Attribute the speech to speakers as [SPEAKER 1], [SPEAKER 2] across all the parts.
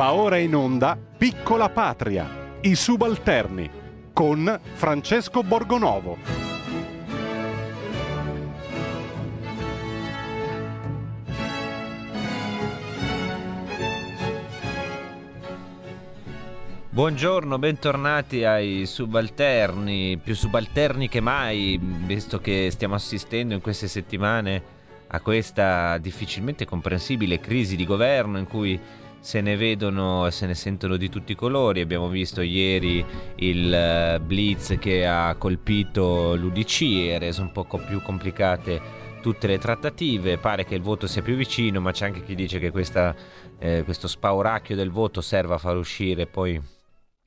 [SPEAKER 1] Va ora in onda Piccola Patria, i subalterni, con Francesco Borgonovo.
[SPEAKER 2] Buongiorno, bentornati ai subalterni, più subalterni che mai, visto che stiamo assistendo in queste settimane a questa difficilmente comprensibile crisi di governo in cui se ne vedono e se ne sentono di tutti i colori. Abbiamo visto ieri il eh, blitz che ha colpito l'UDC e reso un poco più complicate tutte le trattative. Pare che il voto sia più vicino, ma c'è anche chi dice che questa, eh, questo spauracchio del voto serva a far uscire poi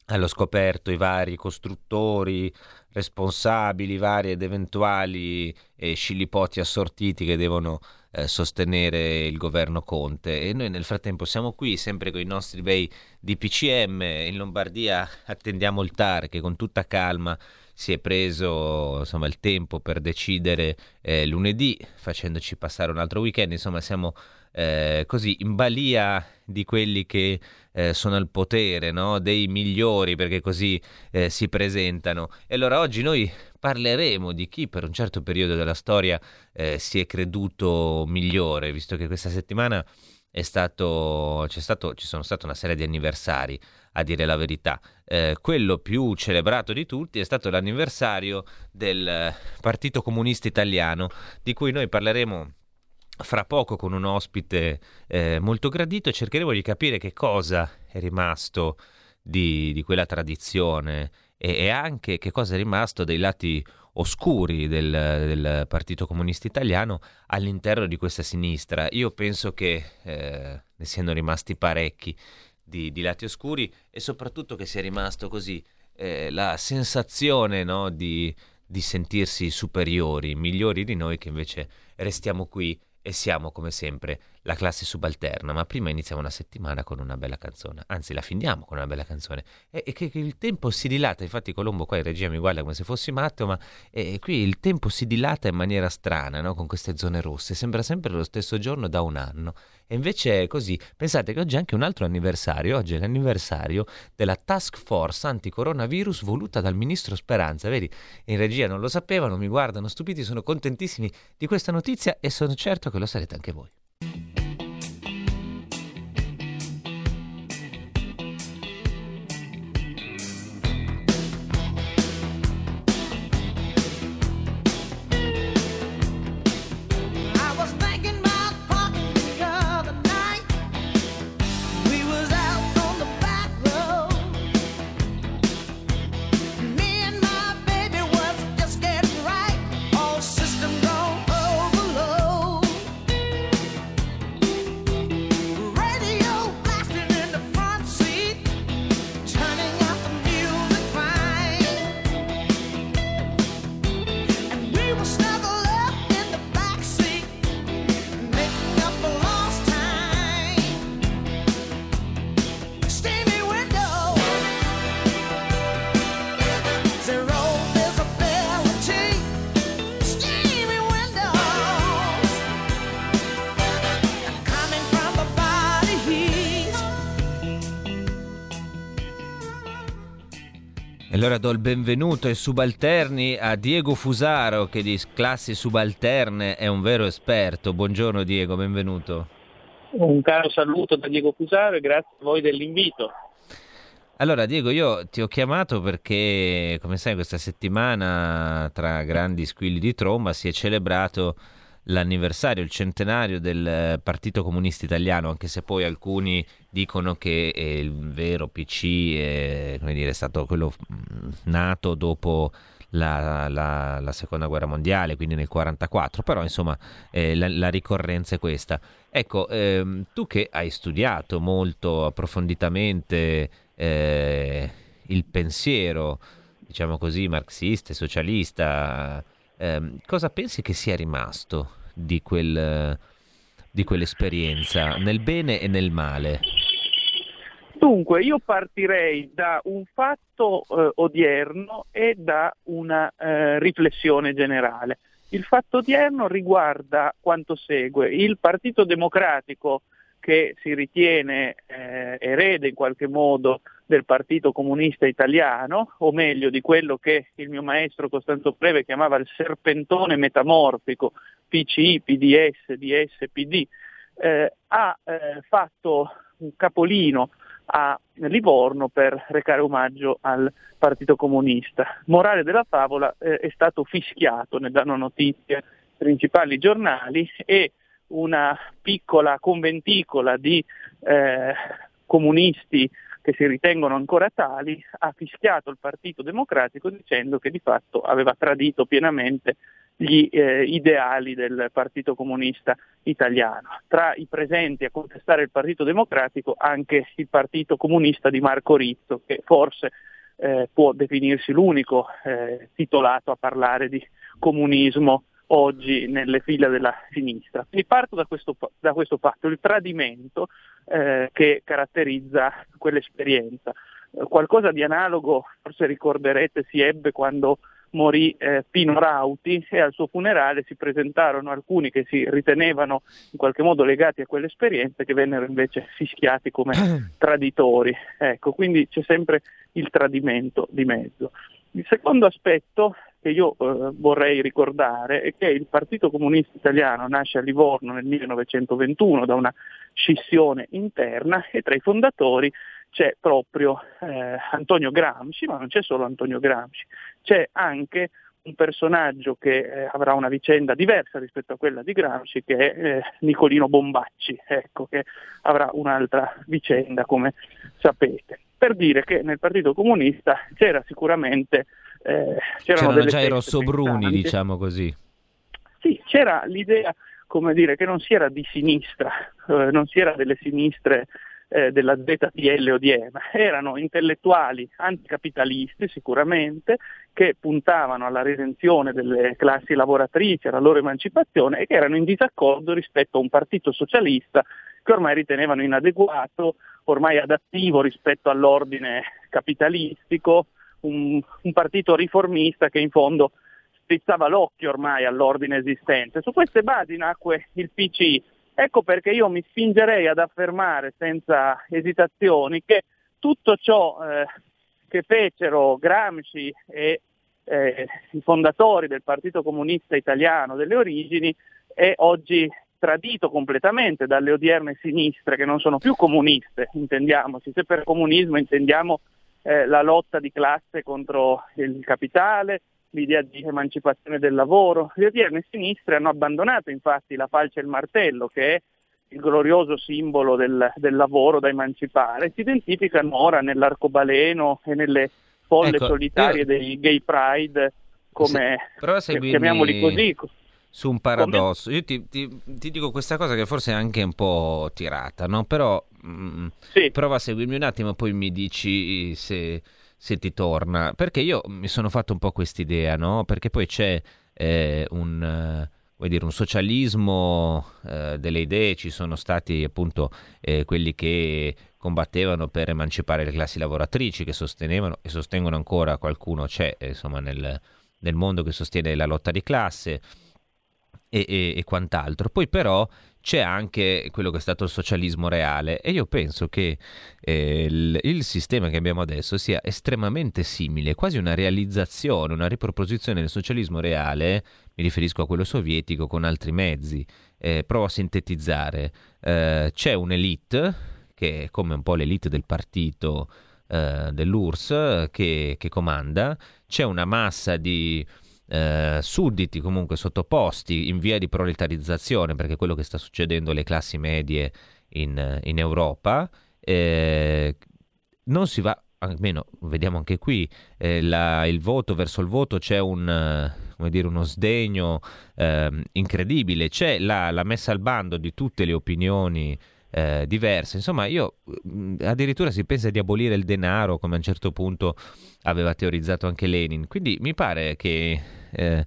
[SPEAKER 2] allo scoperto i vari costruttori, responsabili, vari ed eventuali eh, scillipoti assortiti che devono eh, sostenere il governo Conte e noi nel frattempo siamo qui sempre con i nostri bei DPCM in Lombardia attendiamo il TAR che con tutta calma si è preso insomma, il tempo per decidere eh, lunedì facendoci passare un altro weekend insomma siamo eh, così in balia di quelli che eh, sono al potere, no? dei migliori perché così eh, si presentano. E allora oggi noi parleremo di chi per un certo periodo della storia eh, si è creduto migliore, visto che questa settimana stato, stato, ci sono state una serie di anniversari, a dire la verità. Eh, quello più celebrato di tutti è stato l'anniversario del Partito Comunista Italiano, di cui noi parleremo fra poco con un ospite eh, molto gradito e cercheremo di capire che cosa è rimasto di, di quella tradizione e, e, anche che cosa è rimasto dei lati oscuri del, del, Partito Comunista Italiano all'interno di questa sinistra. Io penso che eh, ne siano rimasti parecchi di, di, lati oscuri e soprattutto che sia rimasto così eh, la sensazione no, di, di sentirsi superiori, migliori di noi che invece restiamo qui e siamo come sempre la classe subalterna, ma prima iniziamo una settimana con una bella canzone, anzi la finiamo con una bella canzone. E, e che, che, il tempo si dilata, infatti Colombo qua in regia mi guarda come se fossi matto, ma eh, qui il tempo si dilata in maniera strana, no? con queste zone rosse, sembra sempre lo stesso giorno da un anno. E invece è così, pensate che oggi è anche un altro anniversario, oggi è l'anniversario della task force anti-coronavirus voluta dal ministro Speranza, vedi, in regia non lo sapevano, mi guardano stupiti, sono contentissimi di questa notizia e sono certo che lo sarete anche voi. Allora do il benvenuto ai subalterni a Diego Fusaro che di classi subalterne è un vero esperto. Buongiorno Diego, benvenuto.
[SPEAKER 3] Un caro saluto da Diego Fusaro e grazie a voi dell'invito.
[SPEAKER 2] Allora Diego, io ti ho chiamato perché, come sai, questa settimana tra grandi squilli di tromba si è celebrato l'anniversario, il centenario del Partito Comunista Italiano, anche se poi alcuni dicono che il vero PC è, dire, è stato quello mm, nato dopo la, la, la, seconda guerra mondiale, quindi nel 1944, però insomma eh, la, la, ricorrenza è questa. Ecco, ehm, tu che hai studiato molto approfonditamente eh, il pensiero, diciamo così, marxista e socialista, eh, cosa pensi che sia rimasto di, quel, di quell'esperienza, nel bene e nel male?
[SPEAKER 3] Dunque, io partirei da un fatto eh, odierno e da una eh, riflessione generale. Il fatto odierno riguarda quanto segue. Il Partito Democratico che si ritiene eh, erede in qualche modo del Partito Comunista Italiano, o meglio di quello che il mio maestro Costanzo Preve chiamava il serpentone metamorfico PCI, PDS, DS, PD, eh, ha eh, fatto un capolino a Livorno per recare omaggio al Partito Comunista. Morale della favola eh, è stato fischiato, ne danno notizie principali giornali e una piccola conventicola di eh, comunisti che si ritengono ancora tali, ha fischiato il Partito Democratico dicendo che di fatto aveva tradito pienamente gli eh, ideali del Partito Comunista Italiano. Tra i presenti a contestare il Partito Democratico anche il Partito Comunista di Marco Rizzo, che forse eh, può definirsi l'unico eh, titolato a parlare di comunismo oggi nelle fila della sinistra. Quindi parto da questo, da questo fatto, il tradimento eh, che caratterizza quell'esperienza. Eh, qualcosa di analogo, forse ricorderete, si ebbe quando morì eh, Pino Rauti e al suo funerale si presentarono alcuni che si ritenevano in qualche modo legati a quell'esperienza che vennero invece fischiati come traditori. Ecco, quindi c'è sempre il tradimento di mezzo. Il secondo aspetto che io eh, vorrei ricordare è che il Partito Comunista Italiano nasce a Livorno nel 1921 da una scissione interna e tra i fondatori c'è proprio eh, Antonio Gramsci, ma non c'è solo Antonio Gramsci, c'è anche un personaggio che eh, avrà una vicenda diversa rispetto a quella di Gramsci, che è eh, Nicolino Bombacci, ecco, che avrà un'altra vicenda, come sapete. Per dire che nel Partito Comunista c'era sicuramente...
[SPEAKER 2] Eh, c'erano, c'erano già i rossobruni, diciamo così.
[SPEAKER 3] Sì, c'era l'idea, come dire, che non si era di sinistra, eh, non si era delle sinistre eh, della ZPL odierna, erano intellettuali anticapitalisti sicuramente che puntavano alla redenzione delle classi lavoratrici, alla loro emancipazione e che erano in disaccordo rispetto a un partito socialista che ormai ritenevano inadeguato, ormai adattivo rispetto all'ordine capitalistico, un, un partito riformista che in fondo strizzava l'occhio ormai all'ordine esistente. Su queste basi nacque il PCI, Ecco perché io mi spingerei ad affermare senza esitazioni che tutto ciò eh, che fecero Gramsci e eh, i fondatori del Partito Comunista Italiano delle origini è oggi tradito completamente dalle odierne sinistre che non sono più comuniste, intendiamoci, se per comunismo intendiamo eh, la lotta di classe contro il capitale, l'idea di emancipazione del lavoro. Le odierne sinistre hanno abbandonato infatti la falce e il martello, che è il glorioso simbolo del, del lavoro da emancipare, si identificano ora nell'arcobaleno e nelle folle ecco, solitarie io... dei gay pride, come
[SPEAKER 2] se, chiamiamoli così. Su un paradosso, io ti, ti, ti, dico questa cosa che forse è anche un po' tirata, no? però mm, sì. prova a seguirmi un attimo poi mi dici se, se ti torna, perché io mi sono fatto un po' quest'idea, no? Perché poi c'è eh, un, uh, dire, un socialismo uh, delle idee, ci sono stati appunto eh, quelli che combattevano per emancipare le classi lavoratrici, che sostenevano e sostengono ancora qualcuno c'è insomma nel, nel mondo che sostiene la lotta di classe e, e, e quant'altro. Poi però c'è anche quello che è stato il socialismo reale e io penso che eh, il, il, sistema che abbiamo adesso sia estremamente simile, quasi una realizzazione, una riproposizione del socialismo reale, mi riferisco a quello sovietico con altri mezzi. Eh, provo a sintetizzare, eh, c'è un'elite che è come un po' l'elite del partito eh, dell'URSS che, che comanda, c'è una massa di eh, sudditi comunque sottoposti in via di proletarizzazione, perché è quello che sta succedendo alle classi medie in, in Europa, eh, non si va, almeno vediamo anche qui, eh, la, il voto verso il voto c'è un, come dire, uno sdegno ehm, incredibile, c'è la, la messa al bando di tutte le opinioni eh, diverse. Insomma, io mm, addirittura si pensa di abolire il denaro, come a un certo punto aveva teorizzato anche Lenin. Quindi mi pare che eh,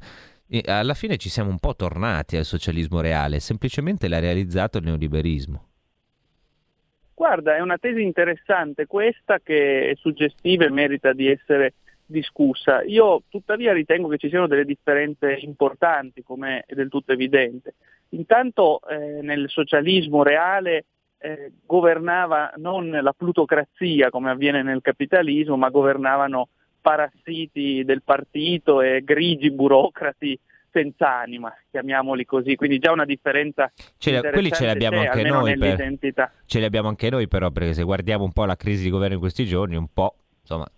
[SPEAKER 2] alla fine ci siamo un po' tornati al socialismo reale, semplicemente l'ha realizzato il neoliberismo.
[SPEAKER 3] Guarda, è una tesi interessante questa che è suggestiva e merita di essere discussa. Io tuttavia ritengo che ci siano delle differenze importanti, come è del tutto evidente. Intanto eh, nel socialismo reale eh, governava non la plutocrazia come avviene nel capitalismo, ma governavano parassiti del partito e grigi burocrati senza anima, chiamiamoli così, quindi già una differenza.
[SPEAKER 2] Ce quelli ce li abbiamo anche noi, per, ce li abbiamo anche noi però, perché se guardiamo un po' la crisi di governo in questi giorni, un po', insomma,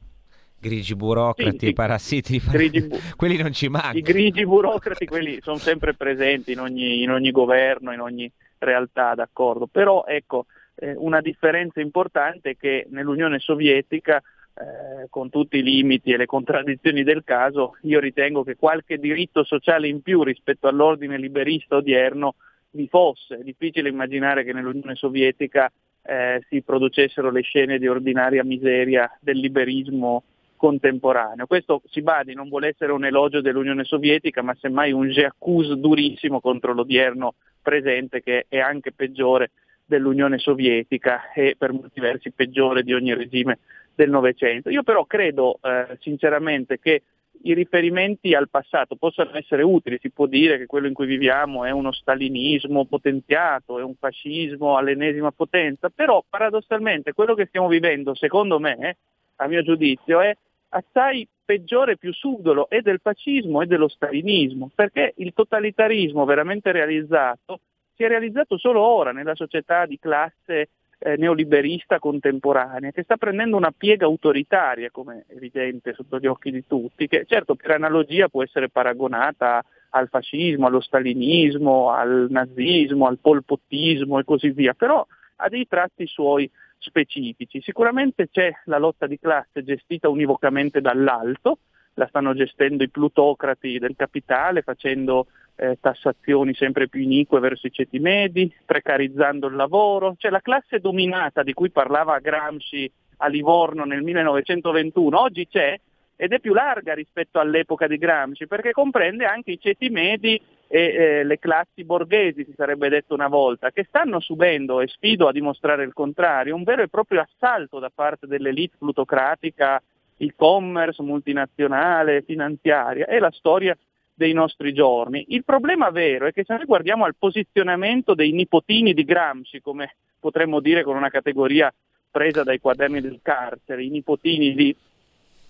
[SPEAKER 2] grigi burocrati, sì, sì. parassiti, bu- quelli non ci mancano.
[SPEAKER 3] I grigi burocrati, quelli sono sempre presenti in ogni, in ogni governo, in ogni realtà, d'accordo, però ecco, eh, una differenza importante è che nell'Unione Sovietica eh, con tutti i limiti e le contraddizioni del caso, io ritengo che qualche diritto sociale in più rispetto all'ordine liberista odierno vi fosse. È difficile immaginare che nell'Unione Sovietica eh, si producessero le scene di ordinaria miseria del liberismo contemporaneo. Questo si badi, non vuole essere un elogio dell'Unione Sovietica, ma semmai un j'accuse durissimo contro l'odierno presente che è anche peggiore dell'Unione Sovietica e per molti versi peggiore di ogni regime del Novecento. Io però credo eh, sinceramente che i riferimenti al passato possano essere utili, si può dire che quello in cui viviamo è uno stalinismo potenziato, è un fascismo all'ennesima potenza, però paradossalmente quello che stiamo vivendo, secondo me, a mio giudizio, è assai peggiore e più subdolo e del fascismo e dello stalinismo, perché il totalitarismo veramente realizzato si è realizzato solo ora nella società di classe eh, neoliberista contemporanea, che sta prendendo una piega autoritaria, come è evidente sotto gli occhi di tutti, che certo per analogia può essere paragonata al fascismo, allo stalinismo, al nazismo, al polpottismo e così via, però ha dei tratti suoi specifici. Sicuramente c'è la lotta di classe gestita univocamente dall'alto, la stanno gestendo i plutocrati del capitale facendo eh, tassazioni sempre più inique verso i ceti medi, precarizzando il lavoro, cioè la classe dominata di cui parlava Gramsci a Livorno nel 1921 oggi c'è ed è più larga rispetto all'epoca di Gramsci perché comprende anche i ceti medi e eh, le classi borghesi, si sarebbe detto una volta, che stanno subendo, e sfido a dimostrare il contrario, un vero e proprio assalto da parte dell'elite plutocratica, e-commerce, multinazionale, finanziaria. È la storia dei nostri giorni. Il problema vero è che se noi guardiamo al posizionamento dei nipotini di Gramsci, come potremmo dire con una categoria presa dai quaderni del carcere, i nipotini di...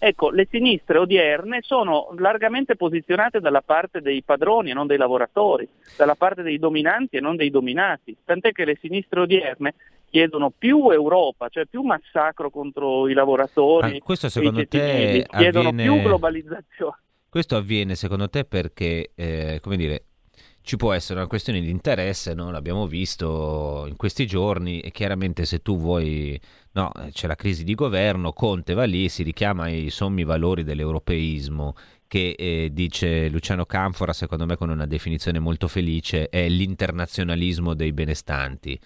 [SPEAKER 3] Ecco, le sinistre odierne sono largamente posizionate dalla parte dei padroni e non dei lavoratori, dalla parte dei dominanti e non dei dominati, tant'è che le sinistre odierne chiedono più Europa, cioè più massacro contro i lavoratori.
[SPEAKER 2] Ah, questo secondo te
[SPEAKER 3] chiedono
[SPEAKER 2] avviene...
[SPEAKER 3] più globalizzazione.
[SPEAKER 2] Questo avviene secondo te perché, eh, come dire, ci può essere una questione di interesse, no? l'abbiamo visto in questi giorni e chiaramente se tu vuoi, no, c'è la crisi di governo, Conte va lì, si richiama ai sommi valori dell'europeismo che eh, dice Luciano Canfora, secondo me con una definizione molto felice, è l'internazionalismo dei benestanti.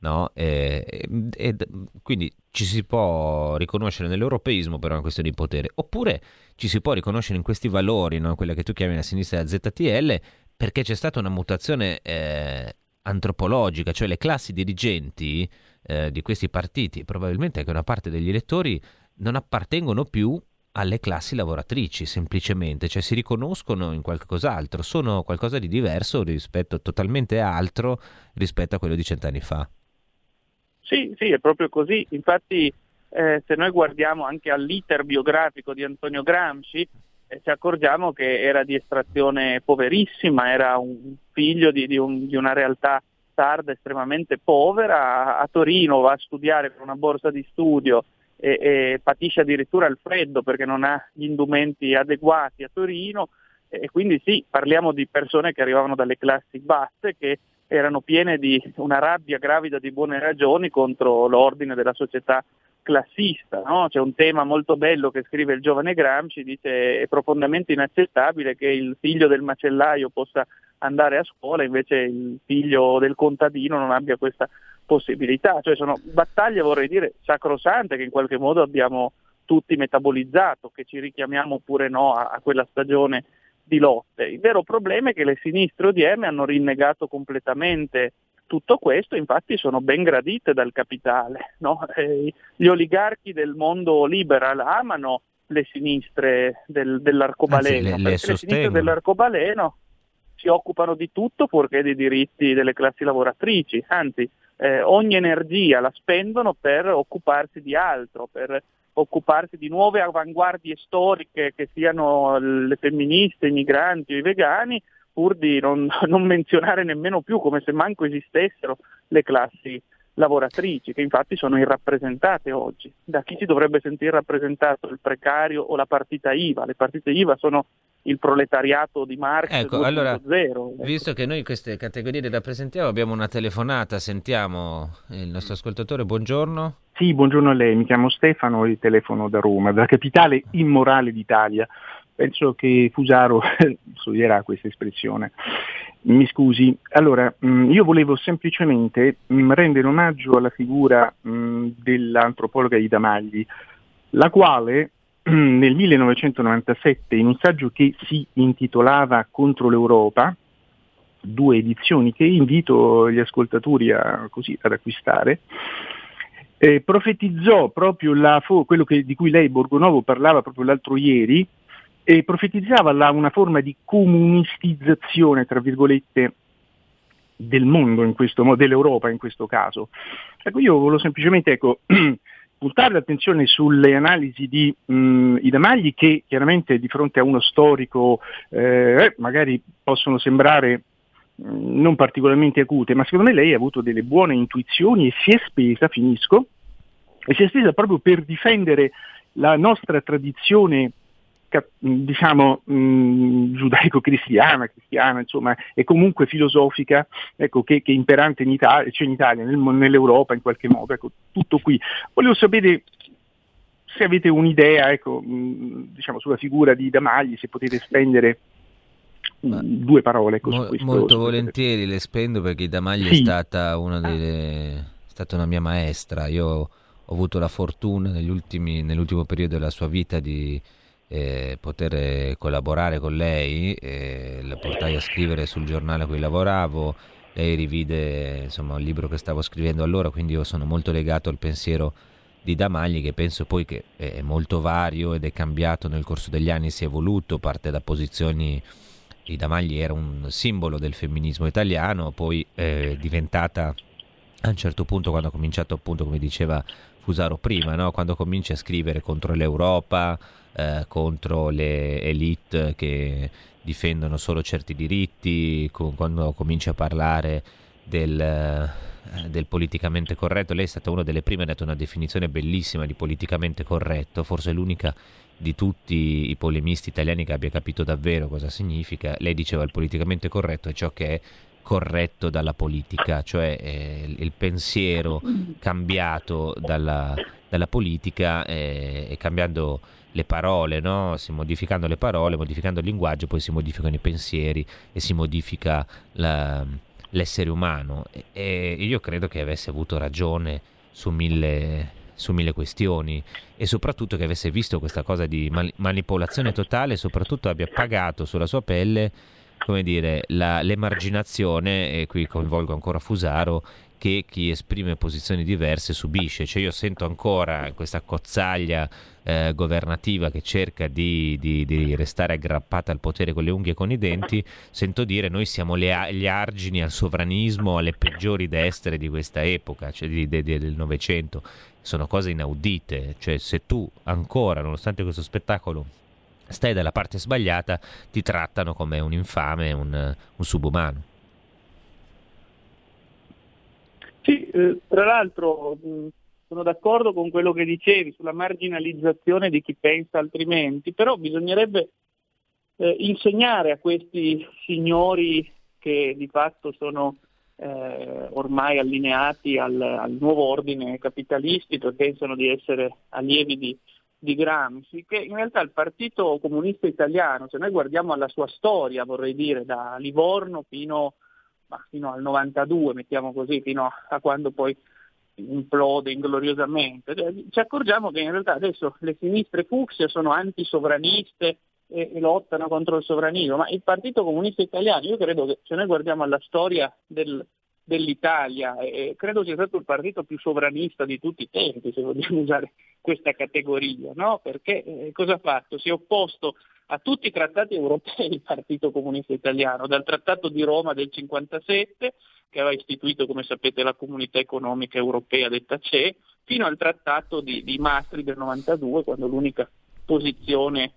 [SPEAKER 2] No? E, e, quindi ci si può riconoscere nell'europeismo per una questione di potere, oppure ci si può riconoscere in questi valori, no? quella che tu chiami la sinistra della ZTL, perché c'è stata una mutazione eh, antropologica, cioè le classi dirigenti eh, di questi partiti, probabilmente anche una parte degli elettori, non appartengono più alle classi lavoratrici semplicemente, cioè si riconoscono in qualcos'altro, sono qualcosa di diverso rispetto totalmente altro rispetto a quello di cent'anni fa.
[SPEAKER 3] Sì, sì, è proprio così. Infatti eh, se noi guardiamo anche all'iter biografico di Antonio Gramsci, eh, ci accorgiamo che era di estrazione poverissima, era un figlio di, di, un, di una realtà sarda estremamente povera, a Torino va a studiare con una borsa di studio e, e patisce addirittura il freddo perché non ha gli indumenti adeguati a Torino e quindi sì, parliamo di persone che arrivavano dalle classi basse che erano piene di una rabbia gravida di buone ragioni contro l'ordine della società classista. No? C'è un tema molto bello che scrive il giovane Gramsci, dice è profondamente inaccettabile che il figlio del macellaio possa andare a scuola, invece il figlio del contadino non abbia questa possibilità. Cioè sono battaglie, vorrei dire, sacrosante che in qualche modo abbiamo tutti metabolizzato, che ci richiamiamo oppure no a, a quella stagione di lotte. Il vero problema è che le sinistre odierne hanno rinnegato completamente tutto questo, infatti sono ben gradite dal capitale. No? gli oligarchi del mondo liberal amano le sinistre del, dell'arcobaleno, Anzi, le, le, le sinistre dell'arcobaleno si occupano di tutto fuorché dei diritti delle classi lavoratrici, anzi eh, ogni energia la spendono per occuparsi di altro, per occuparsi di nuove avanguardie storiche che siano le femministe, i migranti o i vegani, pur di non, non menzionare nemmeno più come se manco esistessero le classi lavoratrici, che infatti sono irrappresentate oggi. Da chi si dovrebbe sentire rappresentato il precario o la partita IVA? Le partite IVA sono il proletariato di Marx
[SPEAKER 2] ecco, allora, Visto che noi queste categorie le rappresentiamo, abbiamo una telefonata, sentiamo il nostro ascoltatore, buongiorno.
[SPEAKER 4] Sì, buongiorno a lei, mi chiamo Stefano e telefono da Roma, dalla capitale immorale d'Italia. Penso che Fusaro studierà questa espressione. Mi scusi. Allora, mm, io volevo semplicemente mm, rendere omaggio alla figura mm, dell'antropologa Ida Magli, la quale nel 1997 in un saggio che si intitolava Contro l'Europa, due edizioni che invito gli ascoltatori a, così, ad acquistare, eh, profetizzò proprio la, quello che, di cui lei Borgonovo parlava proprio l'altro ieri, e profetizzava la, una forma di comunistizzazione, tra virgolette, del mondo in questo modo, dell'Europa in questo caso. Ecco, io volevo semplicemente ecco, puntare l'attenzione sulle analisi di mh, Ida Magli che chiaramente di fronte a uno storico eh, magari possono sembrare non particolarmente acute, ma secondo me lei ha avuto delle buone intuizioni e si è spesa, finisco, e si è spesa proprio per difendere la nostra tradizione diciamo mh, giudaico-cristiana, cristiana, insomma, e comunque filosofica, ecco, che, che, è imperante in Italia, cioè in Italia, nel, nell'Europa in qualche modo, ecco, tutto qui. Volevo sapere se avete un'idea, ecco, mh, diciamo, sulla figura di Damagli, se potete spendere due parole ecco,
[SPEAKER 2] mo-
[SPEAKER 4] questo,
[SPEAKER 2] Molto volentieri le spendo perché Damagli sì. è stata una delle... è stata una mia maestra, io ho avuto la fortuna ultimi, nell'ultimo periodo della sua vita di eh, poter collaborare con lei, eh, la portai a scrivere sul giornale a cui lavoravo, lei rivide insomma, il libro che stavo scrivendo allora, quindi io sono molto legato al pensiero di Damagli che penso poi che è molto vario ed è cambiato nel corso degli anni, si è evoluto, parte da posizioni di Damagli era un simbolo del femminismo italiano, poi è diventata a un certo punto quando ha cominciato appunto come diceva Fusaro prima, no? quando comincia a scrivere contro l'Europa, eh, contro le elite che difendono solo certi diritti, con, quando comincia a parlare del, eh, del, politicamente corretto. Lei è stata una delle prime, ha dato una definizione bellissima di politicamente corretto, forse l'unica di tutti i polemisti italiani che abbia capito davvero cosa significa. Lei diceva il politicamente corretto è ciò che è corretto dalla politica, cioè eh, il pensiero cambiato dalla, dalla politica eh, e cambiando le parole, no? si modificando le parole, modificando il linguaggio, poi si modificano i pensieri e si modifica la, l'essere umano. E, e, io credo che avesse avuto ragione su mille, su mille questioni e soprattutto che avesse visto questa cosa di mal- manipolazione totale e soprattutto abbia pagato sulla sua pelle come dire, la, l'emarginazione, e qui coinvolgo ancora Fusaro, che chi esprime posizioni diverse subisce. Cioè io sento ancora questa cozzaglia eh, governativa che cerca di, di, di, restare aggrappata al potere con le unghie e con i denti, sento dire noi siamo le, gli argini al sovranismo, alle peggiori destre di questa epoca, cioè di, del Novecento. Sono cose inaudite. Cioè se tu ancora, nonostante questo spettacolo, stai dalla parte sbagliata, ti trattano come un infame, un, un subumano.
[SPEAKER 3] Sì, eh, tra l'altro mh, sono d'accordo con quello che dicevi sulla marginalizzazione di chi pensa altrimenti, però bisognerebbe eh, insegnare a questi signori che di fatto sono eh, ormai allineati al, al, nuovo ordine capitalistico e pensano di essere allievi di, di Gramsci, che in realtà il Partito Comunista Italiano, se noi guardiamo alla sua storia, vorrei dire, da Livorno fino, fino al 92, mettiamo così, fino a quando poi implode ingloriosamente, cioè, ci accorgiamo che in realtà adesso le sinistre fucsia sono antisovraniste e, e lottano contro il sovranismo, ma il Partito Comunista Italiano, io credo che se noi guardiamo alla storia del, dell'Italia e credo sia stato il partito più sovranista di tutti i tempi, se vogliamo usare questa categoria, no? perché eh, cosa ha fatto? Si è opposto a tutti i trattati europei il Partito Comunista Italiano, dal Trattato di Roma del 57, che aveva istituito, come sapete, la Comunità Economica Europea detta CE, fino al Trattato di, di Maastricht del 92, quando l'unica posizione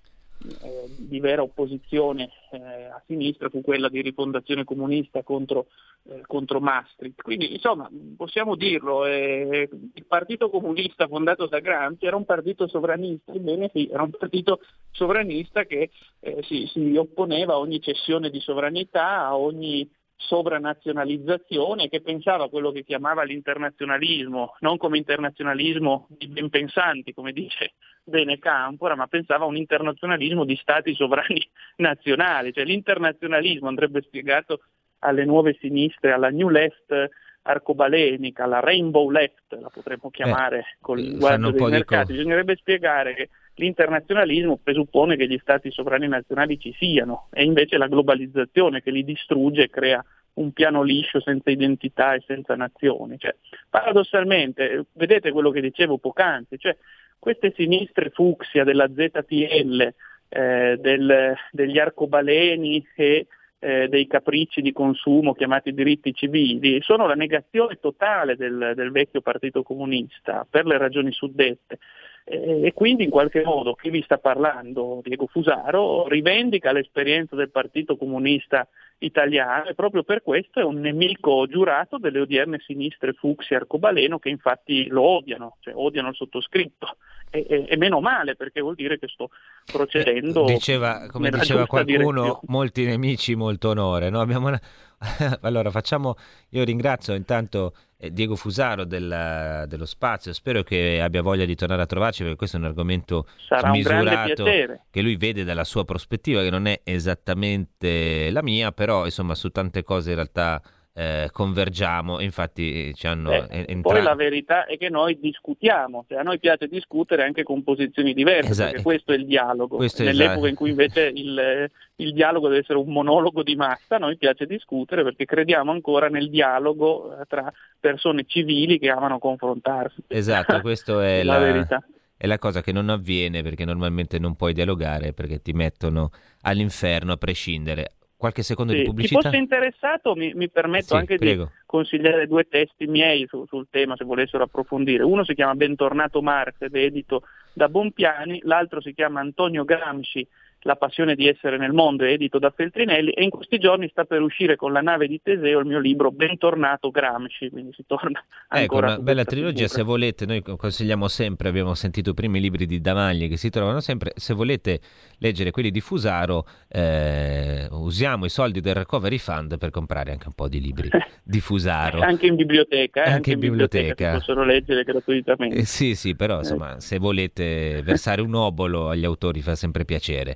[SPEAKER 3] eh, di vera opposizione eh, a sinistra fu quella di rifondazione comunista contro, eh, contro Maastricht. Quindi insomma possiamo dirlo, eh, il partito comunista fondato da Gramsci era un partito sovranista, ebbene sì, era un partito sovranista che eh, si, si opponeva a ogni cessione di sovranità, a ogni sovranazionalizzazione che pensava a quello che chiamava l'internazionalismo, non come internazionalismo di ben pensanti, come dice Bene Campora, ma pensava a un internazionalismo di stati sovrani nazionali, cioè l'internazionalismo andrebbe spiegato alle nuove sinistre, alla New Left arcobalenica, la Rainbow Left, la potremmo eh, chiamare eh, col linguaggio dei mercati, bisognerebbe spiegare che l'internazionalismo presuppone che gli stati sovrani nazionali ci siano, è invece la globalizzazione che li distrugge e crea un piano liscio senza identità e senza nazioni. Cioè, paradossalmente, vedete quello che dicevo poc'anzi, cioè, queste sinistre fucsia della ZTL, eh, del, degli arcobaleni e eh, dei capricci di consumo chiamati diritti civili, sono la negazione totale del, del vecchio Partito Comunista per le ragioni suddette. E quindi in qualche modo chi vi sta parlando, Diego Fusaro, rivendica l'esperienza del Partito Comunista italiano e proprio per questo è un nemico giurato delle odierne sinistre Fuxi e Arcobaleno che infatti lo odiano, cioè odiano il sottoscritto. E, e, e, meno male perché vuol dire che sto procedendo.
[SPEAKER 2] Eh, diceva, come diceva qualcuno, direzione. molti nemici, molto onore. No? Una... allora facciamo, io ringrazio intanto eh, Diego Fusaro del, dello spazio, spero che abbia voglia di tornare a trovarci perché questo è un argomento
[SPEAKER 3] Sarà
[SPEAKER 2] smisurato un che lui vede dalla sua prospettiva, che non è esattamente la mia, però insomma su tante cose in realtà eh, convergiamo, infatti ci hanno
[SPEAKER 3] eh, entrato. Poi la verità è che noi discutiamo, cioè a noi piace discutere anche con posizioni diverse, esatto. perché questo è il dialogo. Questo Nell'epoca esatto. in cui invece il, il, dialogo deve essere un monologo di massa, a noi piace discutere perché crediamo ancora nel dialogo eh, tra persone civili che amano confrontarsi.
[SPEAKER 2] Esatto, questa è la, la verità è la cosa che non avviene perché normalmente non puoi dialogare perché ti mettono all'inferno a prescindere qualche secondo
[SPEAKER 3] sì,
[SPEAKER 2] di pubblicità.
[SPEAKER 3] Chi fosse interessato mi, mi permetto sì, anche prego. di consigliare due testi miei su, sul tema se volessero approfondire. Uno si chiama Bentornato Marx ed è edito da Bompiani, l'altro si chiama Antonio Gramsci la passione di essere nel mondo, è edito da Feltrinelli e in questi giorni sta per uscire con la nave di Teseo il mio libro Bentornato Gramsci, quindi si torna
[SPEAKER 2] ecco, una bella trilogia, figura. se volete, noi consigliamo sempre, abbiamo sentito prima i libri di Damagli che si trovano sempre, se volete leggere quelli di Fusaro, eh, usiamo i soldi del Recovery Fund per comprare anche un po' di libri di Fusaro.
[SPEAKER 3] anche in biblioteca, eh, anche, anche in biblioteca. biblioteca. possono leggere gratuitamente.
[SPEAKER 2] Eh, sì, sì, però insomma, se volete versare un obolo agli autori fa sempre piacere.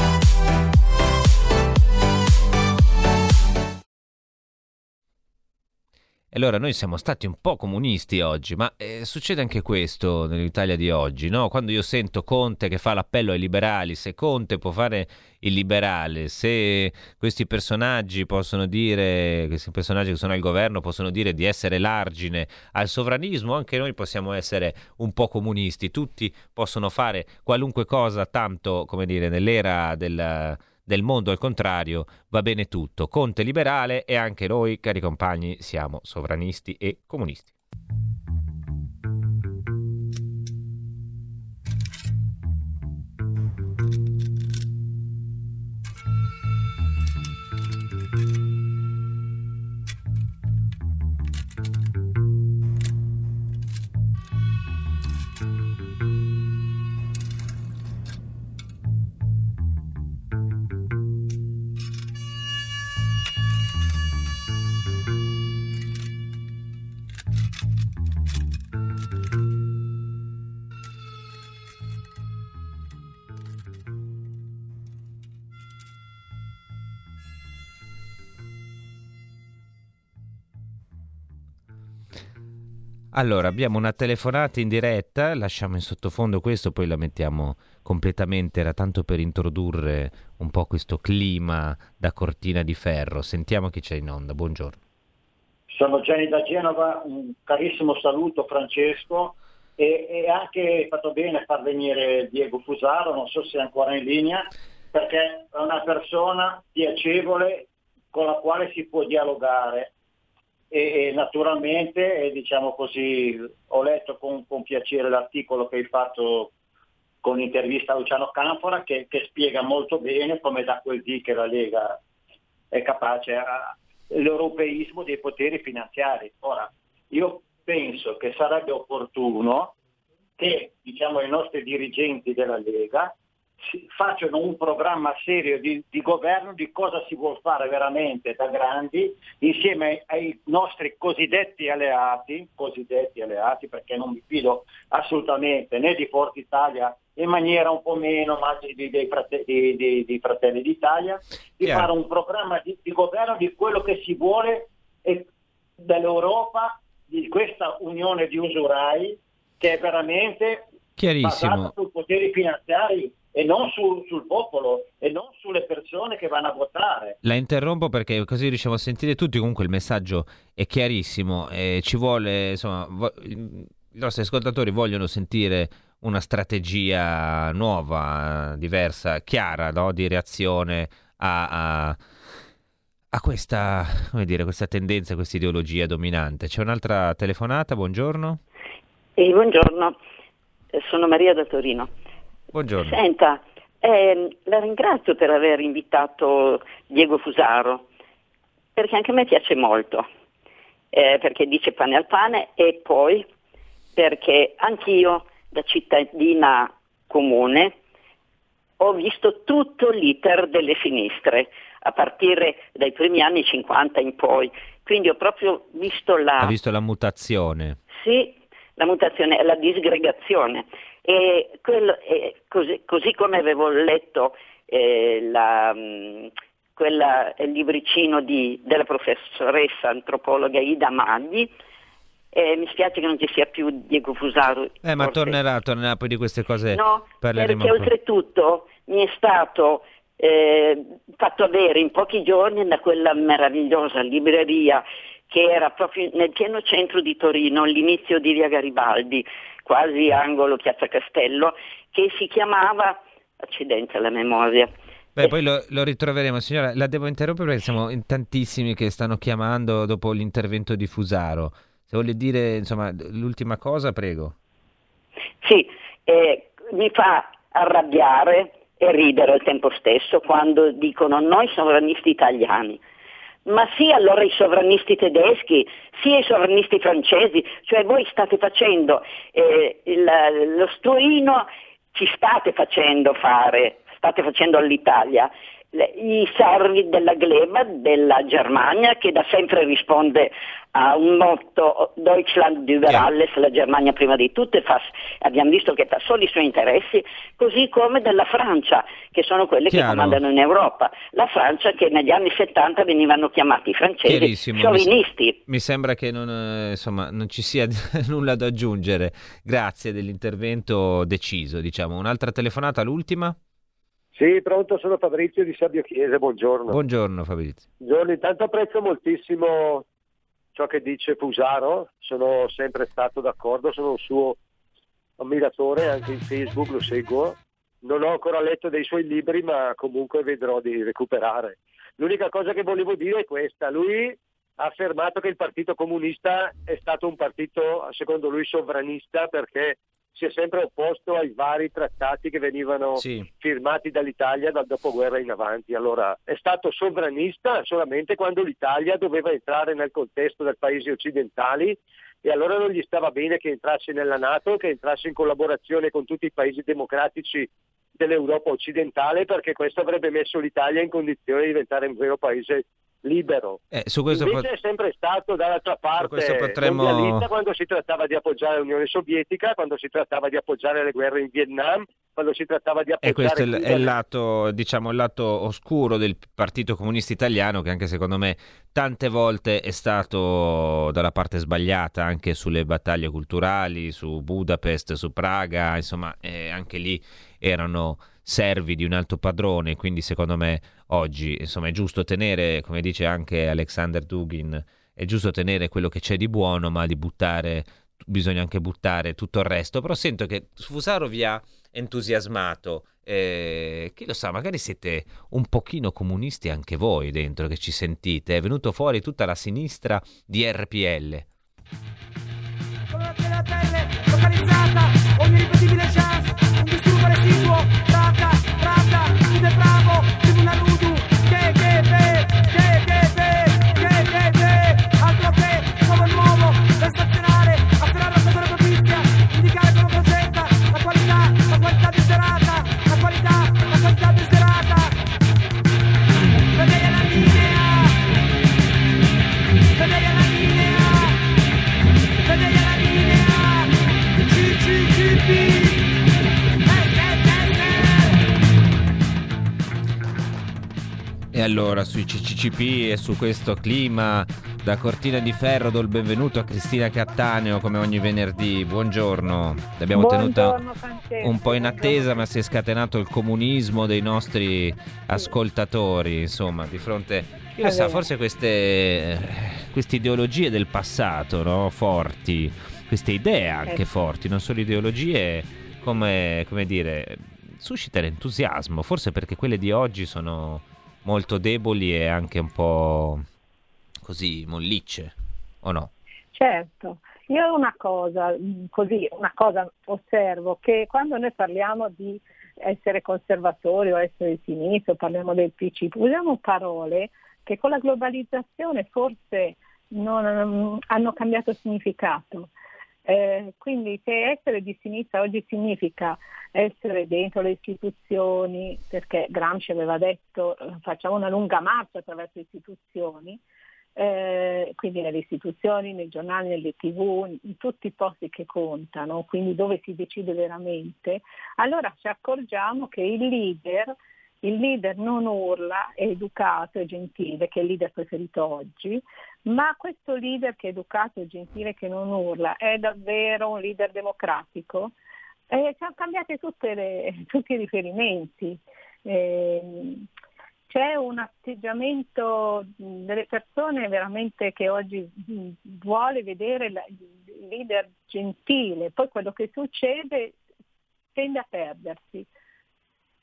[SPEAKER 2] Allora noi siamo stati un po' comunisti oggi, ma eh, succede anche questo nell'Italia di oggi, no? Quando io sento Conte che fa l'appello ai liberali, se Conte può fare il liberale, se questi personaggi possono dire, questi personaggi che sono al governo possono dire di essere l'argine al sovranismo, anche noi possiamo essere un po' comunisti, tutti possono fare qualunque cosa, tanto come dire, nell'era della del mondo al contrario va bene tutto. Conte liberale e anche noi, cari compagni, siamo sovranisti e comunisti. Allora, abbiamo una telefonata in diretta, lasciamo in sottofondo questo, poi la mettiamo completamente, era tanto per introdurre un po' questo clima da cortina di ferro. Sentiamo chi c'è in onda, buongiorno.
[SPEAKER 5] Sono Gianni da Genova, un carissimo saluto Francesco e, e anche fatto bene far venire Diego Fusaro, non so se è ancora in linea, perché è una persona piacevole con la quale si può dialogare e, e naturalmente, diciamo così, ho letto con, con, piacere l'articolo che hai fatto con l'intervista a Luciano Canfora che, che, spiega molto bene come da quel dì che la Lega è capace all'europeismo dei poteri finanziari. Ora, io penso che sarebbe opportuno che diciamo, i nostri dirigenti della Lega facciano un programma serio di, di, governo di cosa si vuole fare veramente da grandi insieme ai nostri cosiddetti alleati, cosiddetti alleati perché non mi fido assolutamente né di Forza Italia in maniera un po' meno ma di, dei fratelli, di, di fratelli d'Italia, di yeah. fare un programma di, di, governo di quello che si vuole e dall'Europa, di questa unione di usurai che è veramente basata sui poteri finanziari e non su, sul popolo e non sulle persone che vanno a votare.
[SPEAKER 2] La interrompo perché così riusciamo a sentire tutti, comunque il messaggio è chiarissimo e ci vuole, insomma, vo- i nostri ascoltatori vogliono sentire una strategia nuova, diversa, chiara no? di reazione a, a, a questa, dire, questa tendenza, questa ideologia dominante. C'è un'altra telefonata, buongiorno.
[SPEAKER 6] Eh, buongiorno, sono Maria da Torino.
[SPEAKER 2] Buongiorno.
[SPEAKER 6] Senta, eh, la ringrazio per aver invitato Diego Fusaro, perché anche a me piace molto, eh, perché dice pane al pane e poi perché anch'io da cittadina comune ho visto tutto l'iter delle sinistre, a partire dai primi anni 50 in poi, quindi ho proprio visto la...
[SPEAKER 2] Ha visto la mutazione?
[SPEAKER 6] Sì, la mutazione, la disgregazione. E quello, e così, così, come avevo letto eh, la, mh, quella, il libricino di, della professoressa antropologa Ida Magli, eh, mi spiace che non ci sia più Diego Fusaro.
[SPEAKER 2] Eh, ma tornerà, tornerà poi di queste cose.
[SPEAKER 6] No, perché oltretutto mi è stato eh, fatto avere in pochi giorni da quella meravigliosa libreria che era proprio nel pieno centro di Torino, all'inizio di Via Garibaldi, quasi angolo Piazza Castello, che si chiamava, accidente alla memoria,
[SPEAKER 2] Beh, poi lo, lo, ritroveremo, signora. La devo interrompere perché siamo in tantissimi che stanno chiamando dopo l'intervento di Fusaro. Se vuole dire insomma, l'ultima cosa, prego.
[SPEAKER 6] Sì, eh, mi fa arrabbiare e ridere al tempo stesso quando dicono noi sovranisti italiani ma sì allora i sovranisti tedeschi, sia i sovranisti francesi, cioè voi state facendo eh, il, lo stuino, ci state facendo fare, state facendo all'Italia i servi della gleba della Germania che da sempre risponde a un motto Deutschland über alles, la Germania prima di tutto e fa, abbiamo visto che fa solo i suoi interessi, così come della Francia che sono quelle Chiaro. che comandano in Europa. La Francia che negli anni 70 venivano chiamati francesi sciovinisti.
[SPEAKER 2] Mi, mi, sembra che non, eh, insomma, non ci sia nulla da aggiungere. Grazie dell'intervento deciso. Diciamo. Un'altra telefonata, l'ultima?
[SPEAKER 7] Sì, pronto, sono Fabrizio di Sabio Chiese, buongiorno.
[SPEAKER 2] Buongiorno Fabrizio.
[SPEAKER 7] Buongiorno, intanto apprezzo moltissimo ciò che dice Fusaro, sono sempre stato d'accordo, sono un suo ammiratore, anche in Facebook lo seguo non ho ancora letto dei suoi libri, ma comunque vedrò di recuperare. L'unica cosa che volevo dire è questa, lui ha affermato che il Partito Comunista è stato un partito, secondo lui, sovranista perché si è sempre opposto ai vari trattati che venivano sì. firmati dall'Italia dal dopoguerra in avanti. Allora, è stato sovranista solamente quando l'Italia doveva entrare nel contesto dei paesi occidentali e allora non gli stava bene che entrasse nella Nato, che entrasse in collaborazione con tutti i paesi democratici dell'Europa occidentale perché questo avrebbe messo l'Italia in condizione di diventare un vero paese libero.
[SPEAKER 2] Eh, Invece
[SPEAKER 7] pot- è sempre stato dall'altra parte potremmo... quando si trattava di appoggiare l'Unione Sovietica, quando si trattava di appoggiare le guerre in Vietnam, quando si trattava di appoggiare...
[SPEAKER 2] E questo è, è il, lato, diciamo, il lato oscuro del Partito Comunista Italiano che anche secondo me tante volte è stato dalla parte sbagliata anche sulle battaglie culturali, su Budapest, su Praga, insomma eh, anche lì erano servi di un alto padrone, quindi secondo me oggi insomma è giusto tenere, come dice anche Alexander Dugin, è giusto tenere quello che c'è di buono, ma di buttare bisogna anche buttare tutto il resto, però sento che Fusaro vi ha entusiasmato. Eh, chi lo sa, magari siete un pochino comunisti anche voi dentro che ci sentite. È venuto fuori tutta la sinistra di RPL. Come la pelle, localizzata, ogni ripetibile chance, allora sui CCCP e su questo clima da Cortina di Ferro do il benvenuto a Cristina Cattaneo come ogni venerdì. Buongiorno. L'abbiamo tenuta un po' in attesa, ma si è scatenato il comunismo dei nostri ascoltatori, insomma, di fronte lo sa, forse queste, queste ideologie del passato, no? forti, queste idee anche eh. forti, non solo ideologie, come, come dire, suscitano entusiasmo, forse perché quelle di oggi sono molto deboli e anche un po' così mollicce, o no?
[SPEAKER 8] Certo, io una cosa, così, una cosa osservo che quando noi parliamo di essere conservatori o essere di sinistra, parliamo del PC, usiamo parole che con la globalizzazione forse non, hanno cambiato significato. Eh, quindi se essere di sinistra oggi significa essere dentro le istituzioni, perché Gramsci aveva detto eh, facciamo una lunga marcia attraverso le istituzioni, eh, quindi nelle istituzioni, nei giornali, nelle tv, in tutti i posti che contano, quindi dove si decide veramente, allora ci accorgiamo che il leader, il leader non urla, è educato e gentile, che è il leader preferito oggi, ma questo leader che è educato e gentile, che non urla, è davvero un leader democratico? Eh, sono cambiati tutti i riferimenti. Eh, c'è un atteggiamento delle persone veramente che oggi vuole vedere il leader gentile, poi quello che succede tende a perdersi.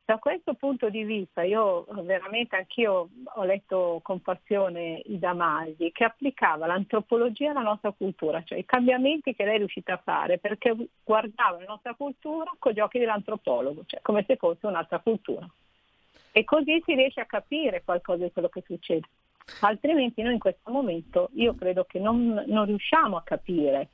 [SPEAKER 8] Da questo punto di vista io veramente anch'io ho letto con passione Ida Magli che applicava l'antropologia alla nostra cultura, cioè i cambiamenti che lei è riuscita a fare perché guardava la nostra cultura con gli occhi dell'antropologo, cioè come se fosse un'altra cultura. E così si riesce a capire qualcosa di quello che succede. Altrimenti noi in questo momento io credo che non, non riusciamo a capire,